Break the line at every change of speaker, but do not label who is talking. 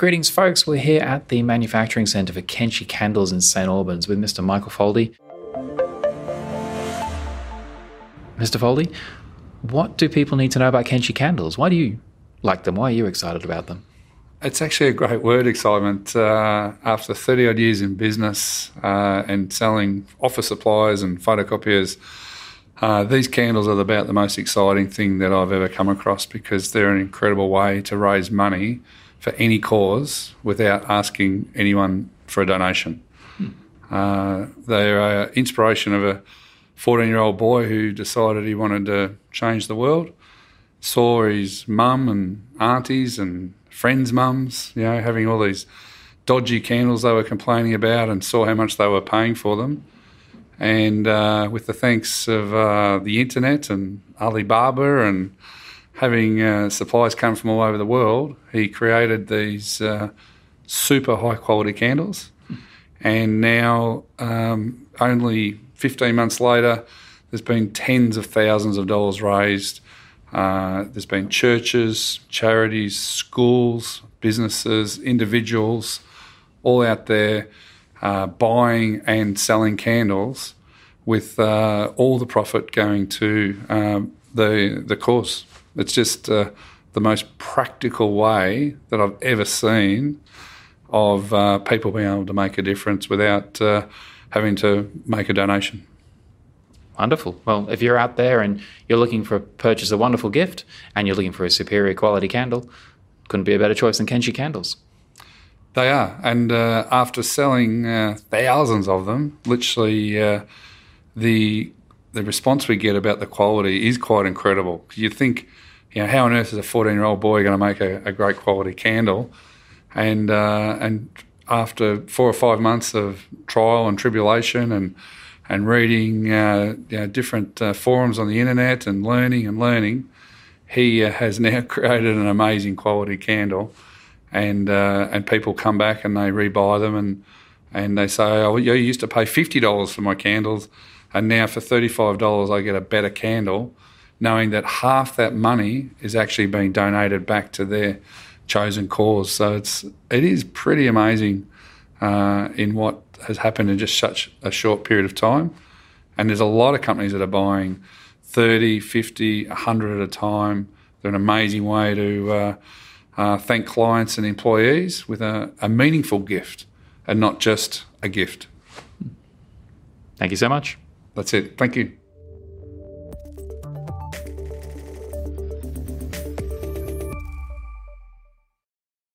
Greetings, folks. We're here at the Manufacturing Centre for Kenshi Candles in St Albans with Mr. Michael Foldy. Mr. Foldy, what do people need to know about Kenshi candles? Why do you like them? Why are you excited about them?
It's actually a great word, excitement. Uh, after 30 odd years in business uh, and selling office supplies and photocopiers, uh, these candles are about the most exciting thing that I've ever come across because they're an incredible way to raise money for any cause without asking anyone for a donation. Uh, they are an inspiration of a 14 year old boy who decided he wanted to change the world. Saw his mum and aunties and friends' mums, you know, having all these dodgy candles they were complaining about and saw how much they were paying for them. And uh, with the thanks of uh, the internet and Alibaba and having uh, supplies come from all over the world, he created these uh, super high quality candles. And now, um, only 15 months later, there's been tens of thousands of dollars raised. Uh, there's been churches, charities, schools, businesses, individuals, all out there uh, buying and selling candles, with uh, all the profit going to um, the the cause. It's just uh, the most practical way that I've ever seen of uh, people being able to make a difference without uh, having to make a donation.
Wonderful. Well, if you're out there and you're looking for purchase a wonderful gift and you're looking for a superior quality candle, couldn't be a better choice than Kenshi candles.
They are, and uh, after selling uh, thousands of them, literally uh, the the response we get about the quality is quite incredible. You think, you know, how on earth is a 14 year old boy going to make a, a, great quality candle? And uh, and after four or five months of trial and tribulation and and reading uh, you know, different uh, forums on the internet and learning and learning, he uh, has now created an amazing quality candle. And uh, and people come back and they rebuy them and and they say, oh, you used to pay fifty dollars for my candles and now for $35, I get a better candle, knowing that half that money is actually being donated back to their chosen cause. So it's, it is pretty amazing uh, in what has happened in just such a short period of time. And there's a lot of companies that are buying 30, 50, 100 at a time. They're an amazing way to uh, uh, thank clients and employees with a, a meaningful gift and not just a gift.
Thank you so much.
That's it. Thank you.